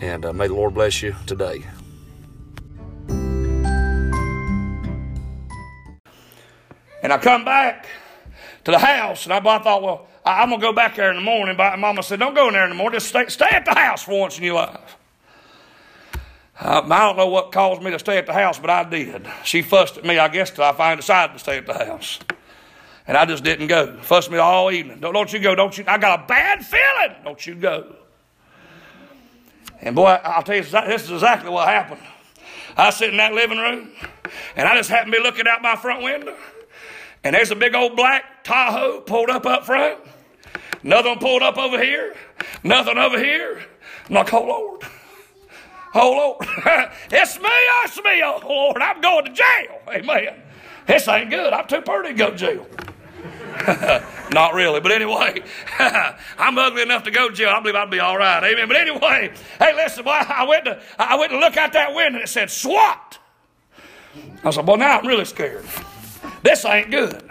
And uh, may the Lord bless you today. And I come back to the house, and I, thought, well, I, am going to go back there in the morning. But Mama said, don't go in there in the morning. Just stay, stay at the house for once in your life. Uh, I don't know what caused me to stay at the house, but I did. She fussed at me, I guess, till I finally decided to stay at the house. And I just didn't go. Fussed me all evening. Don't, don't you go. Don't you? I got a bad feeling. Don't you go. And boy, I'll tell you, this is exactly what happened. I sit in that living room, and I just happened to be looking out my front window, and there's a big old black Tahoe pulled up up front. Another one pulled up over here. Nothing over here. I'm like, oh Lord. Oh Lord. it's me, it's me, oh Lord. I'm going to jail. Amen. This ain't good. I'm too pretty to go to jail. Not really, but anyway, I'm ugly enough to go to jail. I believe I'd be all right. Amen. But anyway, hey, listen, boy, I went to I went to look out that window and it said SWAT. I said, well, now I'm really scared. This ain't good.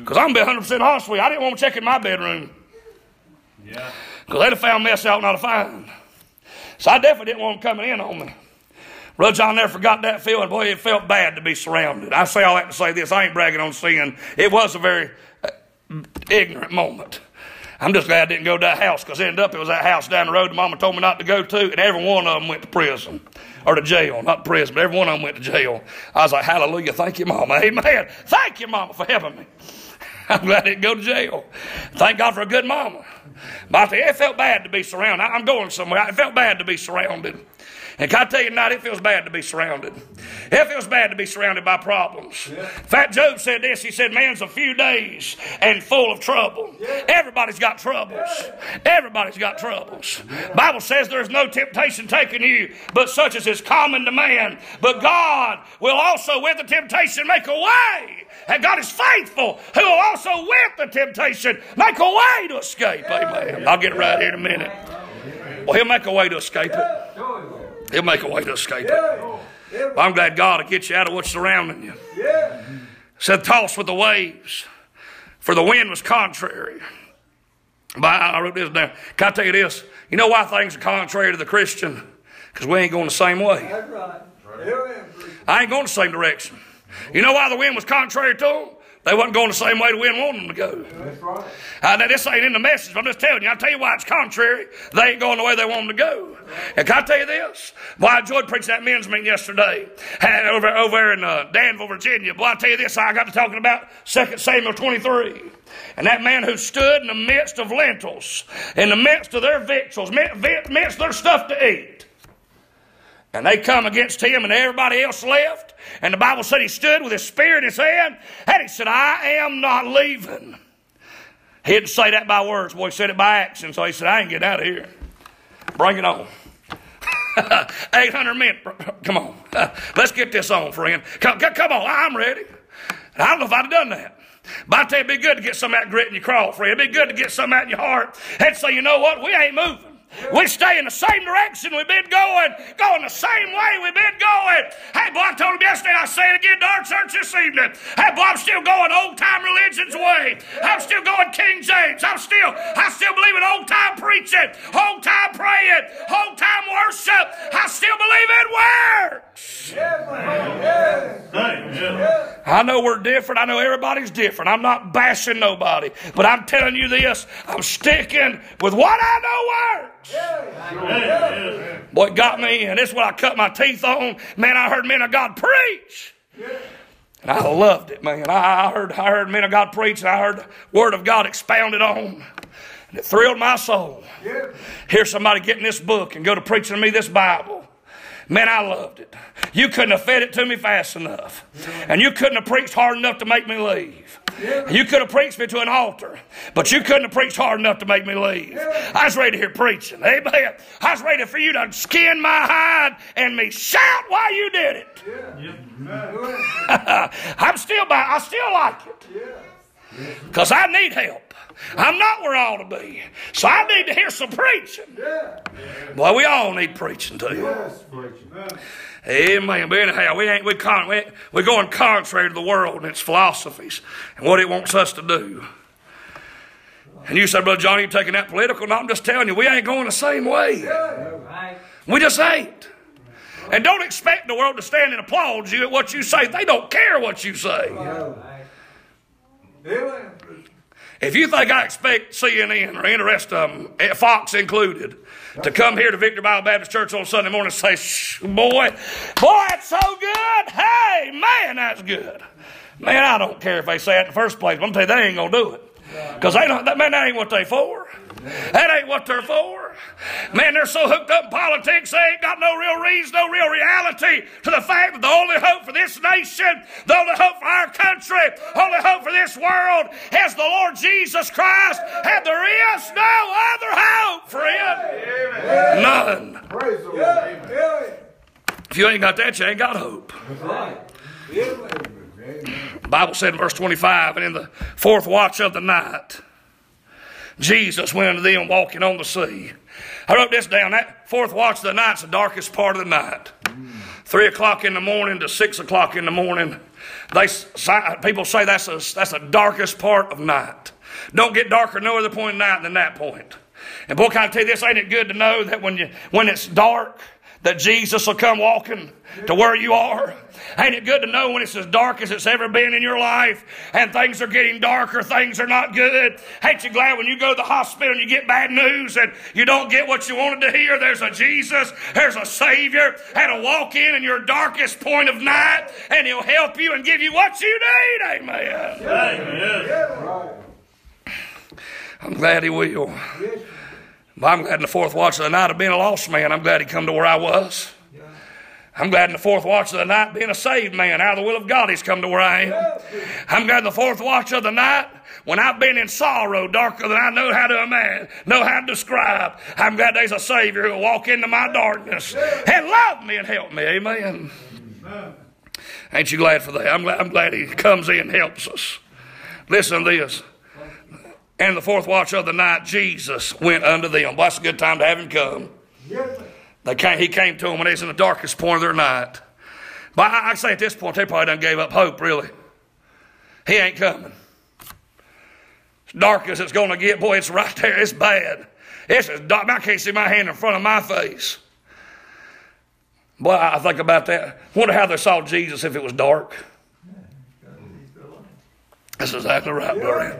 Because I'm going to be 100% honest with you. I didn't want to check in my bedroom. Yeah. Because they'd have found mess out not to find. So I definitely didn't want them coming in on me. Brother John never forgot that feeling. Boy, it felt bad to be surrounded. I say all that to say this. I ain't bragging on sin. It was a very ignorant moment. I'm just glad I didn't go to that house because ended up it was that house down the road mama told me not to go to, and every one of them went to prison or to jail. Not prison, but every one of them went to jail. I was like, Hallelujah, thank you, mama. Amen. Thank you, mama, for helping me. I'm glad I didn't go to jail. Thank God for a good mama. But it felt bad to be surrounded. I'm going somewhere. It felt bad to be surrounded. And can I tell you tonight, it feels bad to be surrounded. It feels bad to be surrounded by problems. Yeah. Fat Job said this. He said, man's a few days and full of trouble. Yeah. Everybody's got troubles. Yeah. Everybody's got troubles. Bible says there's no temptation taking you, but such as is common to man. But God will also with the temptation make a way. And God is faithful, who will also with the temptation make a way to escape. Amen. I'll get right here in a minute. Well, he'll make a way to escape it. He'll make a way to escape it. I'm glad God will get you out of what's surrounding you. Said, toss with the waves, for the wind was contrary. But I wrote this down. Can I tell you this? You know why things are contrary to the Christian? Because we ain't going the same way. I ain't going the same direction. You know why the wind was contrary to them? They wasn't going the same way the wind wanted them to go. That's right. Uh, now, this ain't in the message, I'm just telling you. I'll tell you why it's contrary. They ain't going the way they want them to go. And can I tell you this? Boy, I enjoyed preaching that men's meeting yesterday and over, over in uh, Danville, Virginia. Boy, I tell you this, I got to talking about 2 Samuel 23. And that man who stood in the midst of lentils, in the midst of their victuals, midst of their stuff to eat. And they come against him, and everybody else left. And the Bible said he stood with his spear in his hand, and he said, I am not leaving. He didn't say that by words, boy, he said it by action. So he said, I ain't getting out of here. Bring it on. 800 men. Come on. Let's get this on, friend. Come, come on. I'm ready. I don't know if I'd have done that. But I tell you, it'd be good to get some that grit in your crawl, friend. It'd be good to get some that in your heart and say, you know what? We ain't moving. We stay in the same direction we've been going, going the same way we've been going. Hey, boy, I told him yesterday, I say it again to our church this evening. Hey, boy, I'm still going old time religion's way. I'm still going King James. I'm still, I still believe in old time preaching, old time praying, old time worship. I still believe it works. I know we're different. I know everybody's different. I'm not bashing nobody, but I'm telling you this: I'm sticking with what I know works. Boy, it got me, in. this is what I cut my teeth on. Man, I heard men of God preach. And I loved it, man. I heard, I heard men of God preach, and I heard the Word of God expounded on. And it thrilled my soul. Hear somebody getting this book and go to preaching to me this Bible. Man, I loved it. You couldn't have fed it to me fast enough. And you couldn't have preached hard enough to make me leave. You could have preached me to an altar, but you couldn't have preached hard enough to make me leave. I was ready to hear preaching. Amen. I was ready for you to skin my hide and me shout while you did it. I'm still by, I still like it. Because I need help. I'm not where I ought to be. So I need to hear some preaching. Boy, we all need preaching too. Amen. But anyhow, we ain't we con we, we're going contrary to the world and its philosophies and what it wants us to do. And you say, Brother Johnny, you taking that political? No, I'm just telling you, we ain't going the same way. We just ain't. And don't expect the world to stand and applaud you at what you say. They don't care what you say. If you think I expect CNN or any the rest of them, eh, Fox included, to come here to Victory Bible Baptist Church on Sunday morning and say, Shh, boy, boy, it's so good. Hey, man, that's good. Man, I don't care if they say it in the first place. But I'm telling you, they ain't going to do it. Because they don't, that, man, that ain't what they for. That ain't what they're for. Man, they're so hooked up in politics, they ain't got no real reason, no real reality to the fact that the only hope for this nation, the only hope for our country, only hope for this world is the Lord Jesus Christ. And there is no other hope, friend. None. Praise the Lord. If you ain't got that, you ain't got hope. The Bible said in verse 25, and in the fourth watch of the night, Jesus went unto them walking on the sea. I wrote this down. That fourth watch of the night's the darkest part of the night. Three o'clock in the morning to six o'clock in the morning. They people say that's a, that's the darkest part of night. Don't get darker no other point in night than that point. And boy, can I tell you this? Ain't it good to know that when you when it's dark, that Jesus will come walking to where you are? Ain't it good to know when it's as dark as it's ever been in your life and things are getting darker, things are not good? Ain't you glad when you go to the hospital and you get bad news and you don't get what you wanted to hear? There's a Jesus, there's a Savior, and will walk in in your darkest point of night and He'll help you and give you what you need. Amen. Amen. I'm glad He will. I'm glad in the fourth watch of the night of being a lost man, I'm glad He come to where I was. I'm glad in the fourth watch of the night, being a saved man, out of the will of God, He's come to where I am. I'm glad in the fourth watch of the night, when I've been in sorrow darker than I know how to imagine, know how to describe. I'm glad there's a Savior who will walk into my darkness and love me and help me. Amen. Ain't you glad for that? I'm glad, I'm glad He comes in and helps us. Listen to this. And the fourth watch of the night, Jesus went unto them. Well, that's a good time to have Him come. They came, he came to them when they was in the darkest point of their night. But I, I say at this point, they probably done gave up hope, really. He ain't coming. It's dark as it's going to get, boy, it's right there. It's bad. It's as dark. I can't see my hand in front of my face. Boy, I think about that. Wonder how they saw Jesus if it was dark. That's exactly right, buddy.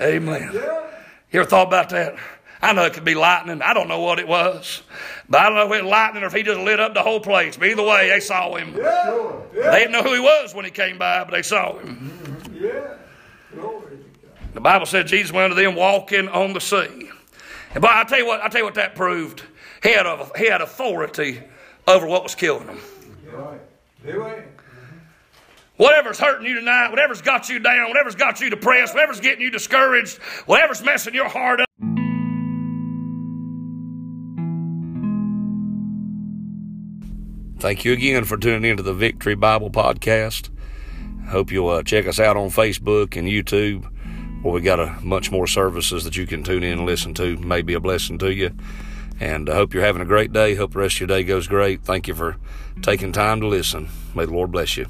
Amen. You ever thought about that? I know it could be lightning. I don't know what it was. But I don't know if it was lightning or if he just lit up the whole place. But either way, they saw him. Sure. They didn't know who he was when he came by, but they saw him. Yeah. Glory. The Bible said Jesus went unto them walking on the sea. And but I tell you what, I tell you what that proved. He had, a, he had authority over what was killing him. Right. Whatever's hurting you tonight, whatever's got you down, whatever's got you depressed, whatever's getting you discouraged, whatever's messing your heart up. Thank you again for tuning into the Victory Bible Podcast. Hope you'll uh, check us out on Facebook and YouTube, where we got a much more services that you can tune in and listen to. May be a blessing to you. And I hope you're having a great day. Hope the rest of your day goes great. Thank you for taking time to listen. May the Lord bless you.